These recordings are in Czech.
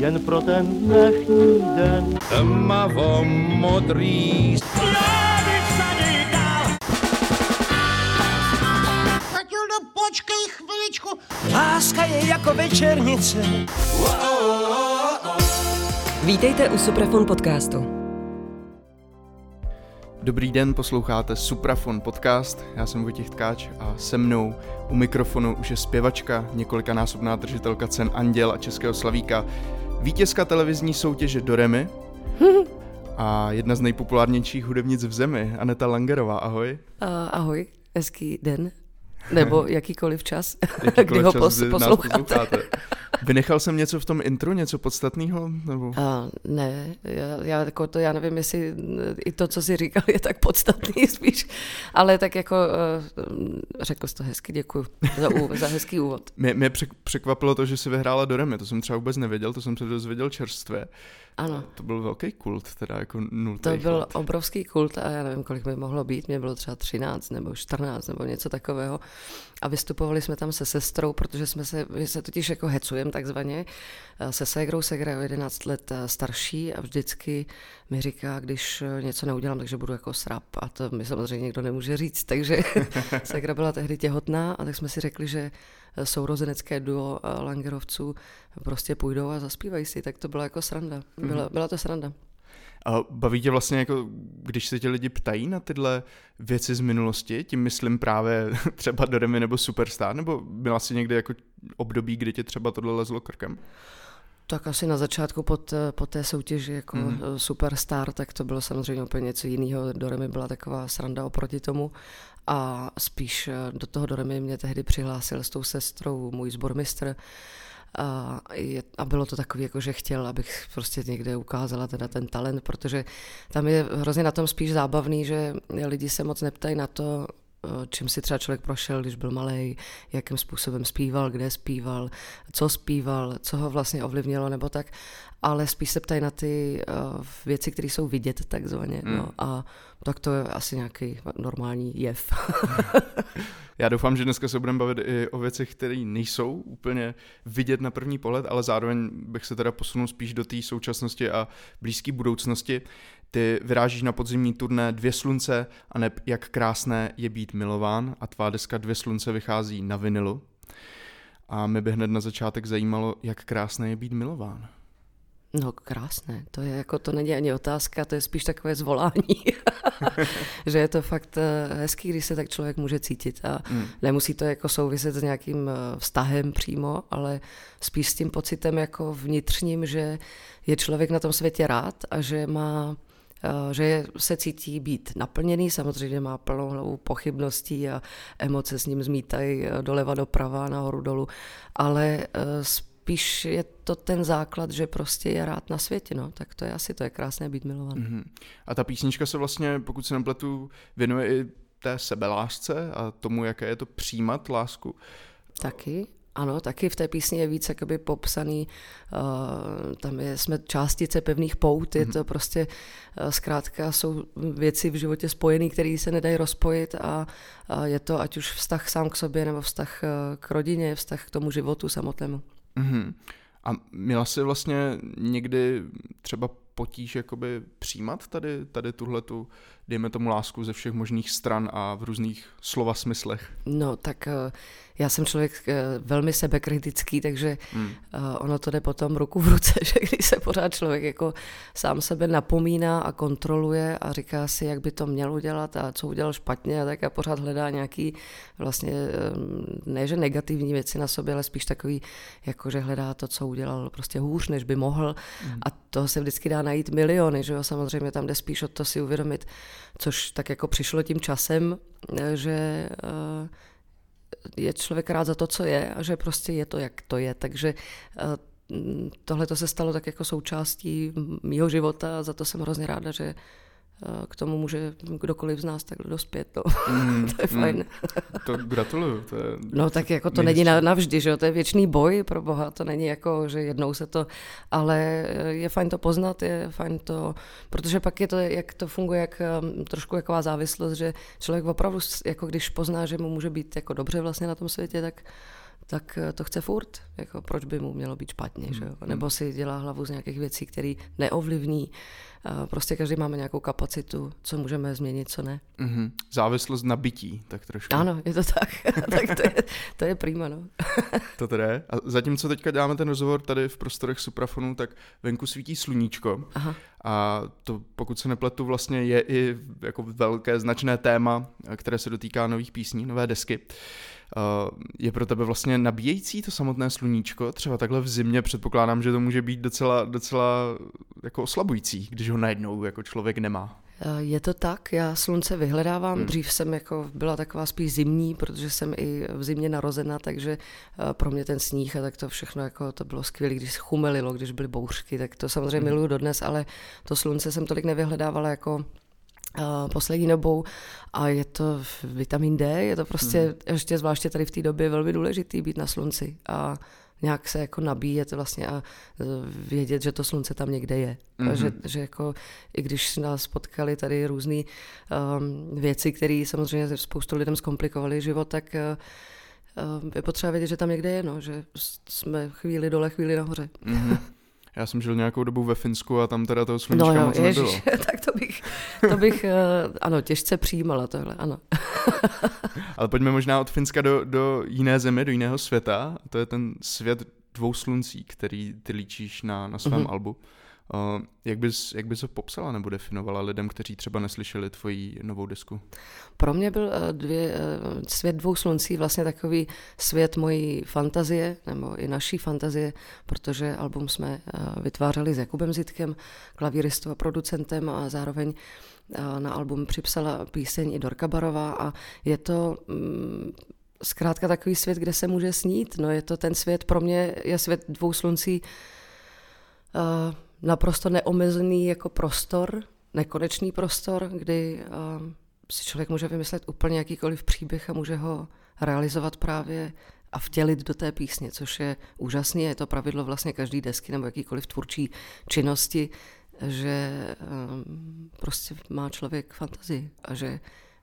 jen pro ten dnešní den. Tmavo modrý Matildo, počkej chviličku. Láska je jako večernice. Vítejte u Suprafon podcastu. Dobrý den, posloucháte Suprafon podcast, já jsem Vojtěch Tkáč a se mnou u mikrofonu už je zpěvačka, několikanásobná držitelka cen Anděl a Českého Slavíka, vítězka televizní soutěže Doremy a jedna z nejpopulárnějších hudebnic v zemi, Aneta Langerová, ahoj. Uh, ahoj, hezký den, nebo jakýkoliv čas, Jakýkoliv kdy ho čas, pos- kdy posloucháte. posloucháte. Vynechal jsem něco v tom intru, něco podstatného? Nebo... Uh, ne, já, já, jako to, já nevím, jestli i to, co jsi říkal, je tak podstatný spíš, ale tak jako uh, řekl jsi to hezky, děkuji za, za hezký úvod. Mě, mě přek- překvapilo to, že jsi vyhrála Doremy, to jsem třeba vůbec nevěděl, to jsem se dozvěděl čerstvě. Ano. To byl velký kult, teda jako nultý To byl let. obrovský kult a já nevím, kolik by mohlo být, mě bylo třeba 13 nebo 14 nebo něco takového. A vystupovali jsme tam se sestrou, protože jsme se, my se totiž jako hecujem takzvaně, se ségrou, ségra je o 11 let eh, starší a vždycky mi říká, když eh, něco neudělám, takže budu jako srap a to mi samozřejmě nikdo nemůže říct, takže ségra byla tehdy těhotná a tak jsme si řekli, že sourozenecké duo eh, Langerovců prostě půjdou a zaspívají si, tak to byla jako sranda. Byla, byla to sranda. A baví tě vlastně jako, když se tě lidi ptají na tyhle věci z minulosti, tím myslím právě třeba Doremi nebo Superstar, nebo byla jsi někdy jako období, kdy tě třeba tohle lezlo krkem? Tak asi na začátku po té, po té soutěži jako Mhm. mm. superstar, tak to bylo samozřejmě úplně něco jiného. Doremi byla taková sranda oproti tomu a spíš eh, do toho Doremi mě tehdy přihlásil s tou sestrou můj sbormistr a, je, a bylo to takový, jako že chtěl, abych prostě někde ukázala teda ten talent, protože tam je hrozně na tom spíš zábavný, že lidi se moc neptají na to, čím si třeba člověk prošel, když byl malý, jakým způsobem zpíval, kde zpíval, co zpíval, co ho vlastně ovlivnilo nebo tak, ale spíš se ptají na ty uh, věci, které jsou vidět takzvaně. Mm. No, a tak to je asi nějaký normální jev. Já doufám, že dneska se budeme bavit i o věcech, které nejsou úplně vidět na první pohled, ale zároveň bych se teda posunul spíš do té současnosti a blízké budoucnosti. Ty vyrážíš na podzimní turné Dvě slunce a neb jak krásné je být milován a tvá deska Dvě slunce vychází na vinilu. A mě by hned na začátek zajímalo, jak krásné je být milován. No krásné, to je jako, to není ani otázka, to je spíš takové zvolání, že je to fakt eh, hezký, když se tak člověk může cítit a Mm. nemusí to jako souviset s nějakým eh, vztahem přímo, ale spíš s tím pocitem jako vnitřním, že je člověk na tom světě rád a že má že je- se cítí být naplněný, samozřejmě má plnou hlavu pochybností a emoce s ním zmítají eh, doleva doprava, nahoru dolů, ale eh, spíš je to ten základ, že prostě je rád na světě, no, tak to je asi, to je krásné být milovan. Mhm. A ta písnička se vlastně, pokud se nepletu, věnuje i té sebelásce a tomu, jaké je to přijímat lásku. Taky, ano, taky v té písni je víc jakoby popsaný, uh, tam je, jsme částice pevných pout, je to prostě, uh, zkrátka jsou věci v životě spojené, které se nedají rozpojit a, a je to ať už vztah sám k sobě, nebo vztah uh, k rodině, vztah k tomu životu samotnému. Mhm. A měla jsi vlastně někdy třeba potíž jakoby přijímat tady, tady tuhle tu, dejme tomu lásku ze všech možných stran a v různých slova smyslech? No, tak eh, já jsem člověk eh, velmi sebekritický, takže Hmm. eh, ono to jde potom ruku v ruce, že když se pořád člověk jako sám sebe napomíná a kontroluje a říká si, jak by to měl udělat a co udělal špatně, a tak a pořád hledá nějaký vlastně, ne že negativní věci na sobě, ale spíš takový, jako že hledá to, co udělal prostě hůř, než by mohl a toho se vždycky dá najít miliony, že jo, samozřejmě tam jde spíš o to si uvědomit, což tak jako přišlo tím časem, eh, že eh, je člověk rád za to, co je a že prostě je to, jak to je. Takže tohle to se stalo tak jako součástí mýho života a za to jsem hrozně ráda, že eh, k tomu může kdokoliv z nás takhle dospět. No. Mm, to je fajn. To gratuluju. To je... No tak jako to není na- navždy, že jo, to je věčný boj pro boha, to není jako, že jednou se to, ale eh, je fajn to poznat, je fajn to, protože pak je to, jak to funguje, jak um, trošku jaková závislost, že člověk opravdu, jako když pozná, že mu může být jako dobře vlastně na tom světě, tak tak eh, to chce furt. Jako, proč by mu mělo být špatně, že jo? Nebo si dělá hlavu z nějakých věcí, které neovlivní. Prostě každý máme nějakou kapacitu, co můžeme změnit, co ne. Mhm. Závislost na bytí, tak trošku. Ano, je to tak. tak to je, to je prima, no. To tedy je. A zatímco teďka děláme ten rozhovor tady v prostorech Suprafonu, tak venku svítí sluníčko. Aha. A to, pokud se nepletu, vlastně je i jako velké značné téma, které se dotýká nových písní, nové desky. Uh, je pro tebe vlastně nabíjející to samotné sluníčko? Třeba takhle v zimě předpokládám, že to může být docela, docela jako oslabující, když ho najednou jako člověk nemá. Eh, Je to tak, já slunce vyhledávám. Hmm. Dřív jsem jako byla taková spíš zimní, protože jsem i v zimě narozena, takže eh, pro mě ten sníh a tak to všechno jako to bylo skvělé, když chumelilo, když byly bouřky, tak to samozřejmě Hmm. miluju dodnes, ale to slunce jsem tolik nevyhledávala jako eh, poslední dobou a je to vitamin D, je to prostě Hmm. ještě zvláště tady v té době velmi důležitý být na slunci a nějak se jako nabíjet vlastně a eh, vědět, že to slunce tam někde je. Mm-hmm. Mhm. A že, že jako, i když nás potkali tady různé um, věci, které samozřejmě spoustu lidem zkomplikovaly život, tak uh, je potřeba vědět, že tam někde je, no, že jsme chvíli dole, chvíli nahoře. Mhm. Já jsem žil nějakou dobu ve Finsku a tam teda toho sluníčka No jo, moc nebylo. ježiš, tak to bych, to bych, uh, ano, těžce přijímala tohle, ano. Ale pojďme možná od Finska do, do jiné země, do jiného světa. To je ten svět dvou sluncí, který ty líčíš na, na svém Mhm. mm-hmm. albu. Uh, jak, bys, jak bys ho popsala nebo definovala lidem, kteří třeba neslyšeli tvoji novou desku? Pro mě byl eh, dvě, eh, svět dvou sluncí vlastně takový svět mojí fantazie, nebo i naší fantazie, protože album jsme eh, vytvářeli s Jakubem Zitkem, klavíristou a producentem a zároveň eh, na album připsala píseň i Dorka Barová a je to mm, zkrátka takový svět, kde se může snít. No je to ten svět, pro mě je svět dvou sluncí eh, naprosto neomezený jako prostor, nekonečný prostor, kdy uh, si člověk může vymyslet úplně jakýkoliv příběh a může ho realizovat právě a vtělit do té písně, což je úžasné. Je to pravidlo vlastně každý desky nebo jakýkoliv tvůrčí činnosti, že um, prostě má člověk fantazii a že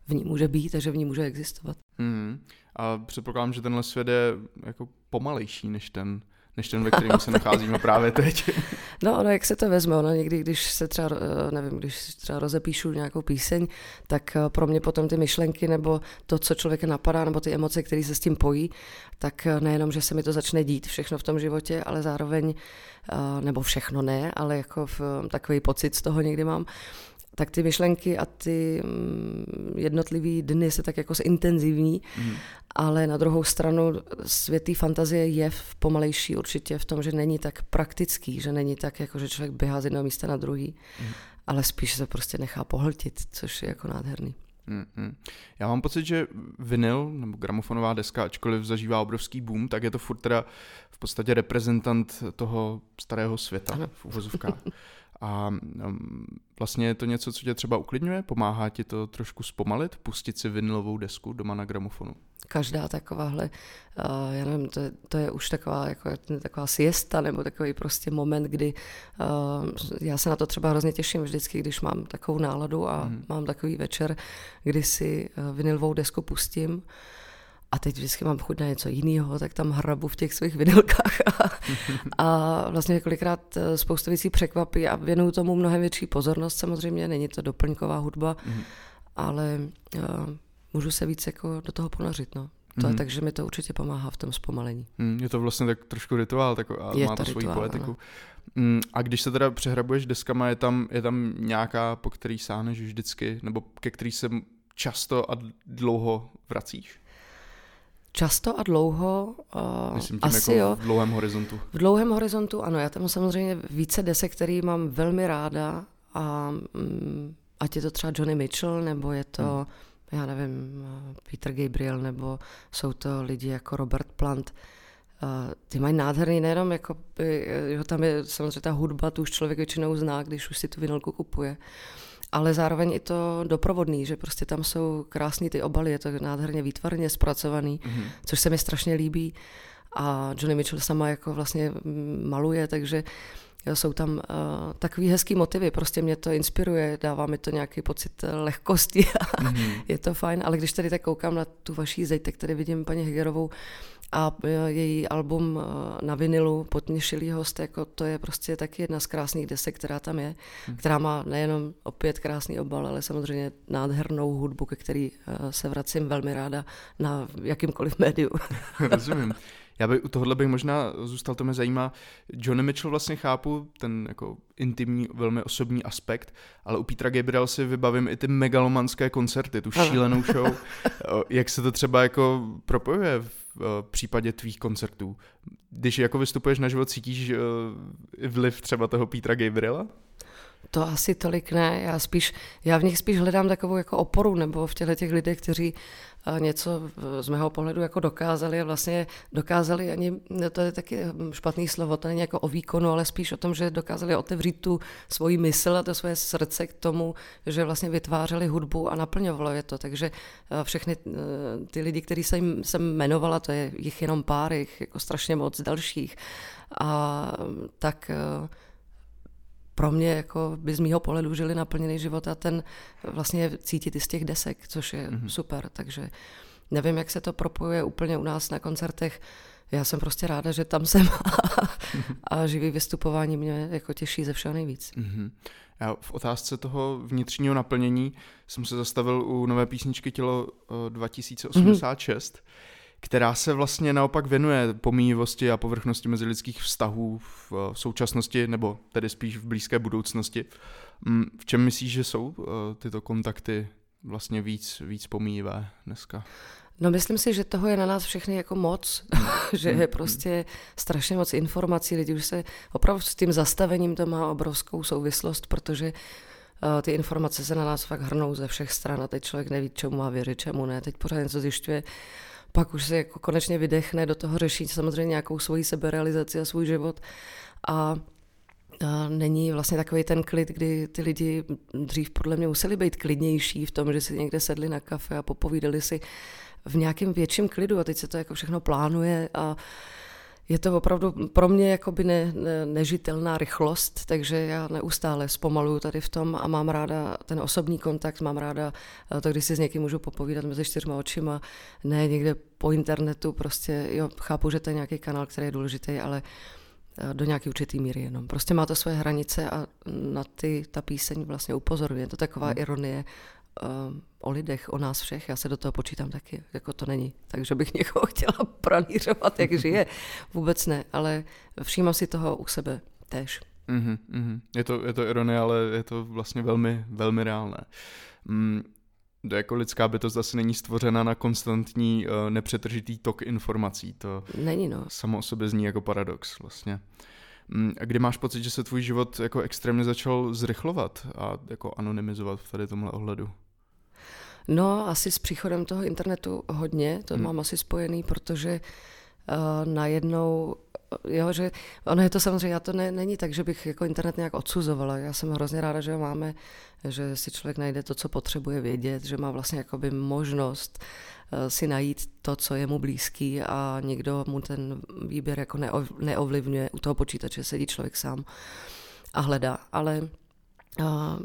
v ní může být a že v ní může existovat. Mm-hmm. A předpokládám, že tenhle svět je jako pomalejší než ten, než ten, ve kterém se nacházíme právě teď. No, ono, jak se to vezme, ono někdy, když se třeba, eh, nevím, když třeba rozepíšu nějakou píseň, tak eh, pro mě potom ty myšlenky nebo to, co člověka napadá, nebo ty emoce, které se s tím pojí, tak eh, nejenom, že se mi to začne dít všechno v tom životě, ale zároveň, nebo všechno ne, ale jako v, takový pocit z toho někdy mám, tak ty myšlenky a ty mm, jednotlivý dny se tak jako zintenzivní, Mm. ale na druhou stranu svět té fantazie je v pomalejší určitě v tom, že není tak praktický, že není tak, jako že člověk běhá z jednoho místa na druhý, Mm. ale spíš se prostě nechá pohltit, což je jako nádherný. Mm-mm. Já mám pocit, že vinyl nebo gramofonová deska, ačkoliv zažívá obrovský boom, tak je to furt teda v podstatě reprezentant toho starého světa Ano. v uvozovkách. A um, vlastně je to něco, co tě třeba uklidňuje? Pomáhá ti to trošku zpomalit? Pustit si vinylovou desku doma na gramofonu? Každá takováhle, uh, já nevím, to je, to je už taková, jako, taková siesta nebo takový prostě moment, kdy uh, já se na to třeba hrozně těším vždycky, když mám takovou náladu a Mhm. mám takový večer, kdy si uh, vinylovou desku pustím a teď vždycky mám chuť na něco jiného, tak tam hrabu v těch svých vinylkách a, a vlastně několikrát eh, spoustu věcí překvapí a věnuju tomu mnohem větší pozornost samozřejmě, není to doplňková hudba, Mhm. ale uh, můžu se víc jako do toho ponořit, no. To, Mhm. Takže mi to určitě pomáhá v tom zpomalení. Mm, je to vlastně tak trošku rituál tak, a Je má to, to svoji rituál, poetiku. Mm, a když se teda přehrabuješ deskama, je tam, je tam nějaká, po který sáhneš vždycky, nebo ke který se často a dlouho vracíš? Často a dlouho, uh, Myslím tím asi jako jo. v dlouhém horizontu. V dlouhém horizontu, ano, já tam samozřejmě více desek, který mám velmi ráda a mm, ať je to třeba Johnny Mitchell, nebo je to, hmm. já nevím, eh, Peter Gabriel, nebo jsou to lidi jako Robert Plant. Uh, ty mají nádherný, nejenom jako, jo, tam je samozřejmě ta hudba, tu už člověk většinou zná, když už si tu vinilku kupuje. Ale zároveň i to doprovodný, že prostě tam jsou krásný ty obaly, je to nádherně výtvarně zpracovaný, Mhm. což se mi strašně líbí. A Johnny Mitchell sama jako vlastně maluje, takže Jo, jsou tam uh, takový hezký motivy, prostě mě to inspiruje, dává mi to nějaký pocit lehkosti a mm-hmm. je to fajn, ale když tady tak koukám na tu vaší zeď, tak tady vidím paní Hegerovou a e, její album na vinilu Potněšilý host, jako to je prostě taky jedna z krásných desek, která tam je, hmm. která má nejenom opět krásný obal, ale samozřejmě nádhernou hudbu, ke který se vracím velmi ráda na jakýmkoliv médiu. Rozumím. Já bych u tohohle bych možná zůstal, to mě zajímá. Johnny Mitchell vlastně chápu, ten jako intimní, velmi osobní aspekt, ale u Petra Gabriel si vybavím i ty megalomanské koncerty, tu šílenou show. Jak se to třeba jako propojuje v případě tvých koncertů? Když jako vystupuješ na život, cítíš vliv třeba toho Petra Gabriela? To asi tolik ne, já spíš, já v nich spíš hledám takovou jako oporu, nebo v těchto těch lidech, kteří něco z mého pohledu jako dokázali a vlastně dokázali ani, to je taky špatný slovo, to není jako o výkonu, ale spíš o tom, že dokázali otevřít tu svoji mysl a to svoje srdce k tomu, že vlastně vytvářeli hudbu a naplňovalo je to, takže všechny ty lidi, který jsem, jsem jmenovala, to je jich jenom pár, jich jako strašně moc dalších. A tak pro mě jako by z mýho pohledu žili naplněný život a ten vlastně cítit i z těch desek, což je mm-hmm. super, takže nevím, jak se to propojuje úplně u nás na koncertech, já jsem prostě ráda, že tam jsem a živý vystupování mě jako těší ze všeho nejvíc. Mm-hmm. Já v otázce toho vnitřního naplnění jsem se zastavil u nové písničky Tělo 2086. Mm-hmm která se vlastně naopak věnuje pomíjivosti a povrchnosti mezilidských vztahů v současnosti, nebo tedy spíš v blízké budoucnosti. Mm, v čem myslíš, že jsou eh, tyto kontakty vlastně víc, víc pomíjivé dneska? No myslím si, že toho je na nás všechny jako moc, že je prostě strašně moc informací, lidi už se opravdu s tím zastavením to má obrovskou souvislost, protože uh, ty informace se na nás fakt hrnou ze všech stran a teď člověk neví, čemu má věřit, čemu ne, teď pořád něco zjišťuje pak už se jako konečně vydechne, do toho řešit samozřejmě nějakou svoji seberealizaci a svůj život. A a není vlastně takový ten klid, kdy ty lidi dřív podle mě museli být klidnější v tom, že si někde sedli na kafe a popovídali si v nějakém větším klidu a teď se to jako všechno plánuje a je to opravdu pro mě jakoby ne, ne, nežitelná rychlost, takže já neustále zpomaluju tady v tom a mám ráda ten osobní kontakt, mám ráda eh, to, když si s někým můžu popovídat mezi čtyřma očima, ne někde po internetu, prostě jo, chápu, že to je nějaký kanál, který je důležitý, ale eh, do nějaké určitý míry jenom. Prostě má to své hranice a na ty ta píseň vlastně upozorňuje. To je taková hmm. ironie o lidech, o nás všech. Já se do toho počítám taky, jako to není. Takže bych někoho chtěla pranířovat, jak žije. Vůbec ne, ale všímám si toho u sebe tež. Mm-hmm, mm-hmm. Je, to, je to ironie, ale je to vlastně velmi, velmi reálné. Mm, jako lidská bytost asi není stvořena na konstantní, uh, nepřetržitý tok informací. To není, no. samo o sobě zní jako paradox vlastně. Mm, a kdy máš pocit, že se tvůj život jako extrémně začal zrychlovat a jako anonymizovat v tady tomhle ohledu? No, asi s příchodem toho internetu hodně, to hmm. mám asi spojený, protože uh, najednou jo, že ono je to samozřejmě, já to ne, není tak, že bych jako internet nějak odsuzovala. Já jsem hrozně ráda, že ho máme, že si člověk najde to, co potřebuje vědět, že má vlastně jakoby možnost uh, si najít to, co je mu blízký a někdo mu ten výběr jako neovlivňuje. U toho počítače sedí člověk sám a hledá. Ale a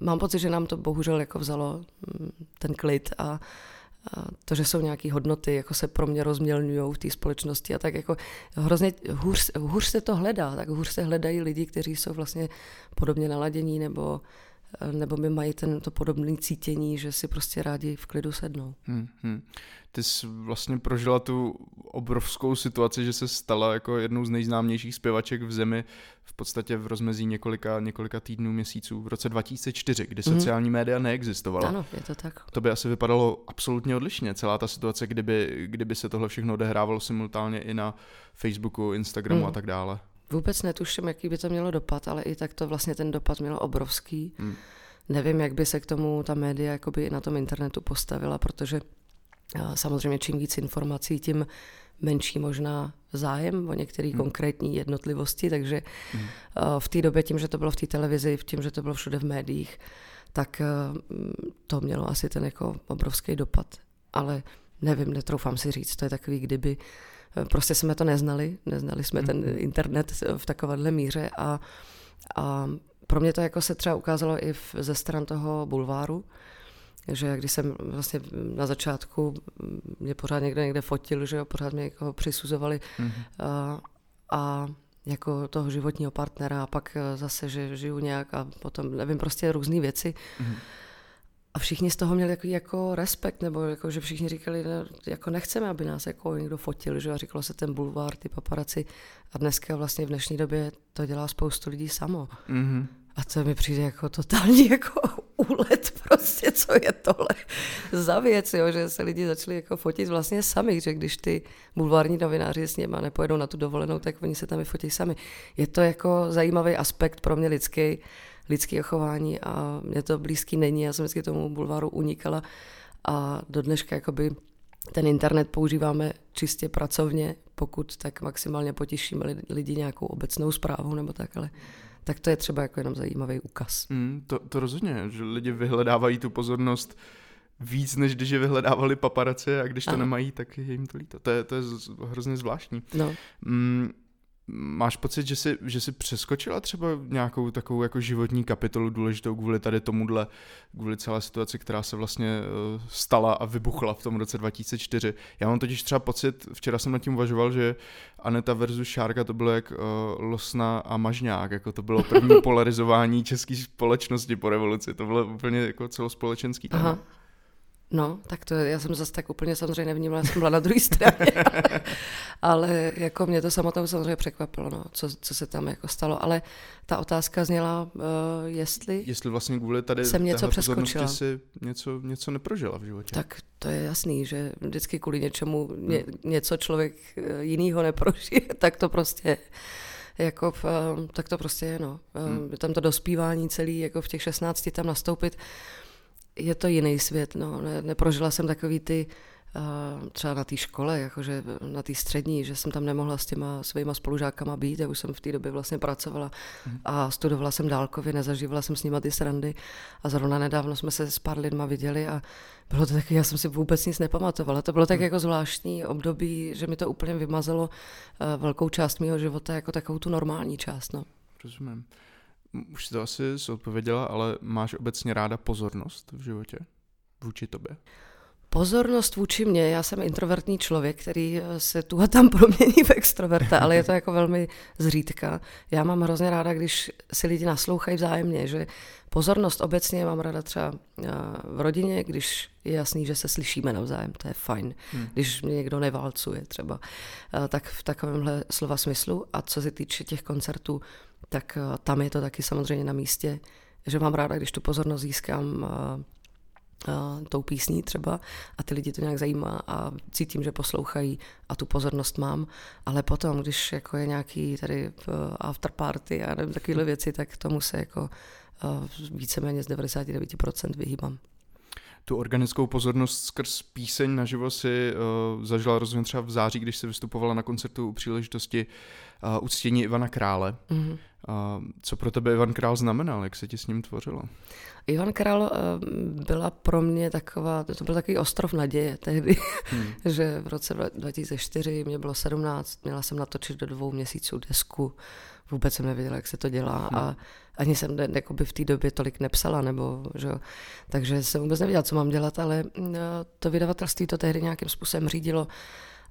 mám pocit, že nám to bohužel jako vzalo mm, ten klid a, a to, že jsou nějaké hodnoty, jako se pro mě rozmělňují v té společnosti a tak jako hrozně hůř, hůř se to hledá, tak hůř se hledají lidi, kteří jsou vlastně podobně naladění nebo nebo mi mají ten, to podobné cítění, že si prostě rádi v klidu sednou. Hmm, hmm. Ty jsi vlastně prožila tu obrovskou situaci, že se stala jako jednou z nejznámějších zpěvaček v zemi v podstatě v rozmezí několika, několika týdnů, měsíců v roce 2004, kdy hmm. sociální média neexistovala. Ano, je to tak. To by asi vypadalo absolutně odlišně, celá ta situace, kdyby, kdyby se tohle všechno odehrávalo simultánně i na Facebooku, Instagramu hmm. a tak dále. Vůbec netuším, jaký by to mělo dopad, ale i tak to vlastně ten dopad měl obrovský. Hmm. Nevím, jak by se k tomu ta média jakoby na tom internetu postavila, protože samozřejmě čím víc informací, tím menší možná zájem o některé hmm. konkrétní jednotlivosti, takže hmm. v té době tím, že to bylo v té televizi, tím, že to bylo všude v médiích, tak to mělo asi ten jako obrovský dopad. Ale nevím, netroufám si říct, to je takový kdyby prostě jsme to neznali, neznali jsme ten Mhm. internet v takovéhle míře a, a pro mě to jako se třeba ukázalo i v, ze stran toho bulváru, že když jsem vlastně na začátku mě pořád někde někde fotil, že jo, pořád mě jako přisuzovali Mhm. a, a jako toho životního partnera a pak eh, zase, že žiju nějak a potom, nevím, prostě různé věci. Mhm. A všichni z toho měli jako, jako respekt, nebo jako, že všichni říkali, ne, jako nechceme, aby nás jako někdo fotil, že a říkalo se ten bulvár, ty paparaci. A dneska vlastně v dnešní době to dělá spoustu lidí samo. Mhm. A to mi přijde jako totální jako úlet prostě, co je tohle za věc, jo, že se lidi začali jako fotit vlastně sami, že když ty bulvární novináři s něma nepojedou na tu dovolenou, tak oni se tam vyfotí sami. Je to jako zajímavý aspekt pro mě lidský, lidský chování a mě to blízký není, já jsem vždycky tomu bulváru unikala a do dneška jakoby ten internet používáme čistě pracovně, pokud tak maximálně potěšíme li- lidi nějakou obecnou zprávou nebo tak, ale tak to je třeba jako jenom zajímavý úkaz. Mm, to, to rozhodně, že lidi vyhledávají tu pozornost víc, než když je vyhledávali paparaci a když to Ano. nemají, tak je jim to líto. To je, to je z- hrozně zvláštní. No, Mm, máš pocit, že jsi, že jsi přeskočila třeba nějakou takovou jako životní kapitolu důležitou kvůli tady tomuhle, kvůli celé situaci, která se vlastně uh, stala a vybuchla v tom roce 2004. Já mám totiž třeba pocit, včera jsem nad tím uvažoval, že Aneta versus Šárka to bylo jak uh, Losna a Mažňák, jako to bylo první polarizování české společnosti po revoluci, to bylo úplně jako celospolečenský téma. aha. No, tak to já jsem zase tak úplně samozřejmě nevnímala, já jsem byla na druhé straně, ale jako mě to samotnou samozřejmě překvapilo, no, co, co se tam jako stalo, ale ta otázka zněla, uh, jestli, Jestli vlastně kvůli tady Jsem něco přeskočila. si něco, něco neprožila v životě. tak to je jasný, že vždycky kvůli něčemu ně, něco člověk eh, jinýho neprožije, tak to prostě jako, v, eh, tak to prostě je, no. Hmm. Tam to dospívání celý, jako v těch 16 tam nastoupit, je to jiný svět, no. Ne, neprožila jsem takový ty, eh, třeba na té škole, jakože na té střední, že jsem tam nemohla s těma svýma spolužákama být, já už jsem v té době vlastně pracovala a studovala jsem dálkově, nezažívala jsem s nima ty srandy a zrovna nedávno jsme se s pár lidma viděli a bylo to taky, já jsem si vůbec nic nepamatovala. To bylo tak jako zvláštní období, že mi to úplně vymazalo eh, velkou část mého života jako takovou tu normální část. No. Rozumím. Už to asi odpověděla, ale máš obecně ráda pozornost v životě? Vůči tobě? Pozornost vůči mně, já jsem introvertní člověk, který eh, se tu a tam promění v extroverta, ale je to jako velmi zřídka. Já mám hrozně ráda, když si lidi naslouchají vzájemně, že pozornost obecně mám ráda třeba eh, v rodině, když je jasný, že se slyšíme navzájem, to je fajn. Hmm. Když mě někdo neválcuje třeba, eh, tak v takovémhle slova smyslu. A co se týče těch koncertů, tak eh, tam je to taky samozřejmě na místě, že mám ráda, když tu pozornost získám eh, uh, tou písní třeba a ty lidi to nějak zajímá a cítím, že poslouchají a tu pozornost mám, ale potom, když jako je nějaký tady after party a nevím, takovéhle věci, tak tomu se jako víceméně z 99% vyhýbám. Tu organickou pozornost skrz píseň naživo si uh, zažila rozhodně třeba v září, když se vystupovala na koncertu u příležitosti uh, uctění Ivana Krále. Mm-hmm. Uh, co pro tebe Ivan Král znamenal? Jak se ti s ním tvořilo? Ivan Král uh, byla pro mě taková, to byl takový ostrov naděje tehdy, Hmm. že v roce 2004 mě bylo 17, měla jsem natočit do dvou měsíců desku, vůbec jsem nevěděla, jak se to dělá a ani jsem ne, jakoby v té době tolik nepsala, nebo, že takže jsem vůbec nevěděla, co mám dělat, ale mm, to vydavatelství to tehdy nějakým způsobem řídilo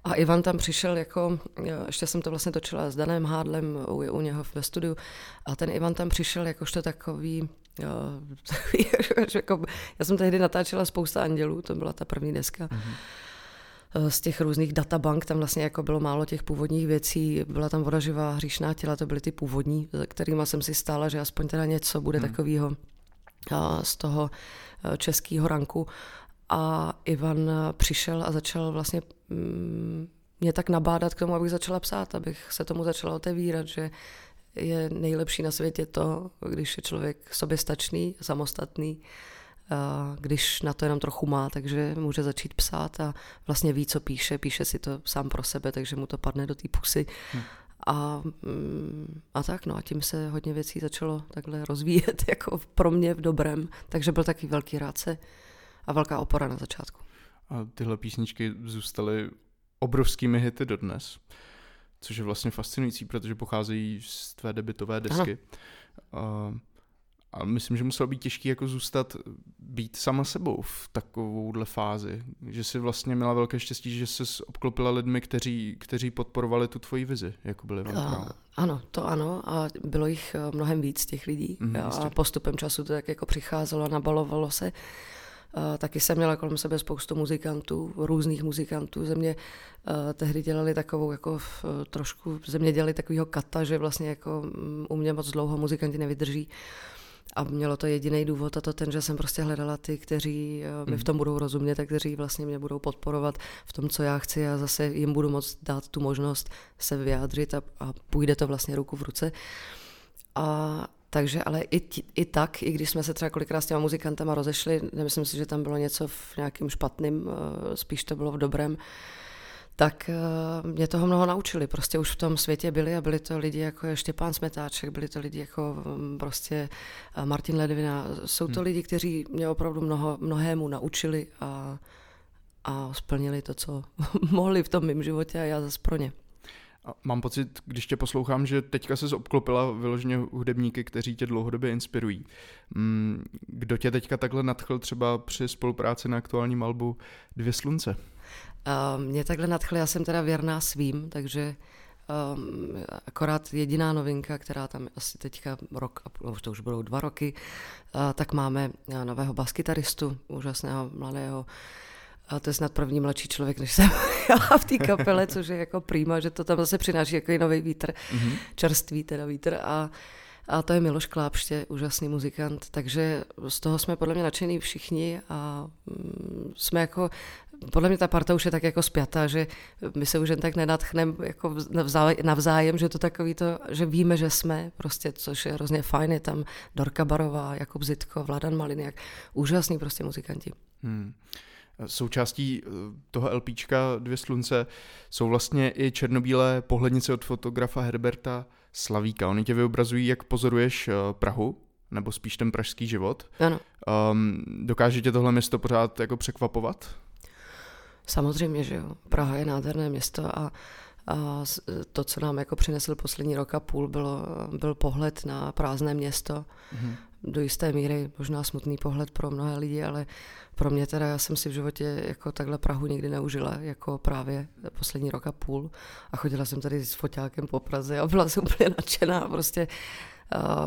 a Ivan tam přišel jako, ještě jsem to vlastně točila s Danem Hádlem u, u něho ve studiu a ten Ivan tam přišel jakožto takový, jo, takový jako, já jsem tehdy natáčela spousta andělů, to byla ta první deska. Mm-hmm z těch různých databank, tam vlastně jako bylo málo těch původních věcí, byla tam voda živá, hříšná těla, to byly ty původní, za kterými jsem si stála, že aspoň teda něco bude hmm. takového z toho českého ranku. A Ivan přišel a začal vlastně mm, mě tak nabádat k tomu, abych začala psát, abych se tomu začala otevírat, že je nejlepší na světě to, když je člověk soběstačný, samostatný, když na to jenom trochu má, takže může začít psát a vlastně ví, co píše, píše si to sám pro sebe, takže mu to padne do té pusy. Hmm. A, a tak, no a tím se hodně věcí začalo takhle rozvíjet, jako pro mě v dobrém, takže byl taky velký rádce a velká opora na začátku. A tyhle písničky zůstaly obrovskými hity dodnes, což je vlastně fascinující, protože pocházejí z tvé debitové desky. Uh, a myslím, že muselo být těžké jako zůstat, být sama sebou v takovouhle fázi. Že si vlastně měla velké štěstí, že se obklopila lidmi, kteří, kteří podporovali tu tvoji vizi, jako byly uh, Ano, to ano a bylo jich eh, mnohem víc těch lidí mm, a postupem času to tak jako přicházelo a nabalovalo se. Taky jsem měla kolem sebe spoustu muzikantů, různých muzikantů. Ze mě uh, tehdy dělali takovou jako uh, trošku, ze mě dělali takovýho kata, že vlastně jako um, u mě moc dlouho muzikanti nevydrží. A mělo to jediný důvod a to ten, že jsem prostě hledala ty, kteří mi v mhm. tom budou rozumět a kteří vlastně mě budou podporovat v tom, co já chci a zase jim budu moct dát tu možnost se vyjádřit a, a půjde to vlastně ruku v ruce. A takže ale i, i tak, i když jsme se třeba kolikrát s těma muzikantama rozešli, nemyslím si, že tam bylo něco v nějakým špatným, eh, spíš to bylo v dobrém, tak eh, mě toho mnoho naučili. Prostě už v tom světě byli a byli to lidi jako je Štěpán Smetáček, byli to lidi jako mm, prostě eh, Martin Ledvina. Jsou to hmm. lidi, kteří mě opravdu mnoho, mnohému naučili a, a splnili to, co mohli v tom mém životě a já zase pro ně. A mám pocit, když tě poslouchám, že teďka se obklopila vyloženě hudebníky, kteří tě dlouhodobě inspirují. Mm, kdo tě teďka takhle nadchl třeba při spolupráci na aktuálním albu Dvě slunce? Uh, mě takhle nadchly, já jsem teda věrná svým, takže um, akorát jediná novinka, která tam asi teďka rok, už to už budou dva roky, uh, tak máme nového baskytaristu, úžasného mladého a to je snad první mladší člověk, než jsem já v té kapele, což je jako prýma, že to tam zase přináší jako nový vítr, mm-hmm. čerstvý teda vítr a a to je Miloš Klápště, úžasný muzikant, takže z toho jsme podle mě nadšení všichni a mm, jsme jako, podle mě ta parta už je tak jako spjatá, že my se už jen tak nenadchneme jako navzájem, že to takový to, že víme, že jsme prostě, což je hrozně fajn, je tam Dorka Barová, Jakub Zitko, Vladan Maliniak, úžasný prostě muzikanti. Hmm. Součástí eh, toho LPčka Dvě slunce jsou vlastně i černobílé pohlednice od fotografa Herberta Slavíka. Oni tě vyobrazují, jak pozoruješ eh, Prahu, nebo spíš ten pražský život. Ano. Um, dokáže tě tohle město pořád jako překvapovat? Samozřejmě, že jo. Praha je nádherné město a, a to, co nám jako přinesl poslední rok a půl, bylo, byl pohled na prázdné město. Mm-hmm. Do jisté míry možná smutný pohled pro mnohé lidi, ale pro mě teda, já jsem si v životě jako takhle Prahu nikdy neužila, jako právě poslední rok a půl. A chodila jsem tady s foťákem po Praze a byla jsem úplně nadšená. Prostě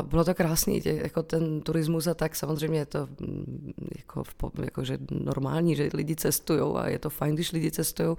bylo to krásný, tě, jako ten turismus a tak samozřejmě je to mm, jako, jako že normální, že lidi cestují a je to fajn, když lidi cestují,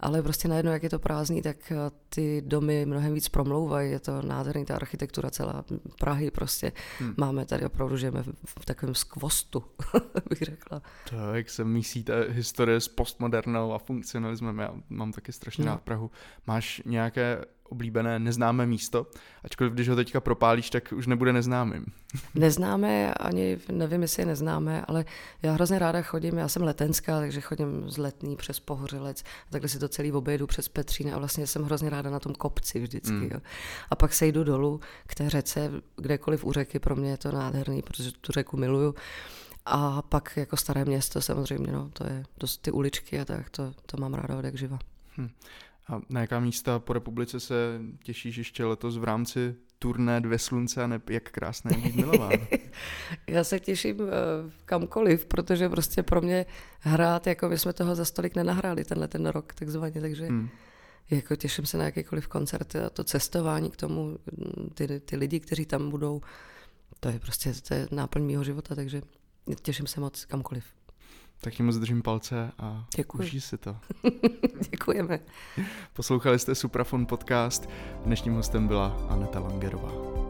ale prostě najednou, jak je to prázdný, tak eh, ty domy mnohem víc promlouvají, je to nádherný, ta architektura celá Prahy prostě. Hmm. Máme tady opravdu, žijeme v, v takovém skvostu, bych řekla. To, jak se mísí ta historie s postmodernou a funkcionalismem, já mám taky strašně no. rád Prahu. Máš nějaké oblíbené neznámé místo, ačkoliv když ho teďka propálíš, tak už nebude neznámým. neznámé, ani nevím, jestli je neznámé, ale já hrozně ráda chodím, já jsem letenská, takže chodím z Letný přes Pohořelec, a takhle si to celý obědu přes Petřín a vlastně jsem hrozně ráda na tom kopci vždycky. Mm. Jo. A pak se jdu dolů k té řece, kdekoliv u řeky, pro mě je to nádherný, protože tu řeku miluju. A pak jako staré město samozřejmě, no, to je dost ty uličky a tak, to, to mám ráda od jak živa. Hm. A na jaká místa po republice se těšíš ještě letos v rámci turné Dvě slunce a ne, jak krásné je být milová? Já se těším uh, kamkoliv, protože prostě pro mě hrát, jako my jsme toho za stolik nenahráli tenhle ten rok takzvaně, takže hmm. jako těším se na jakýkoliv koncert a to cestování k tomu, ty, ty lidi, kteří tam budou, to je prostě to je náplň mýho života, takže těším se moc kamkoliv. Tak moc držím palce a Děkuji. užij si to. Děkujeme. Poslouchali jste Suprafon podcast. Dnešním hostem byla Aneta Langerová.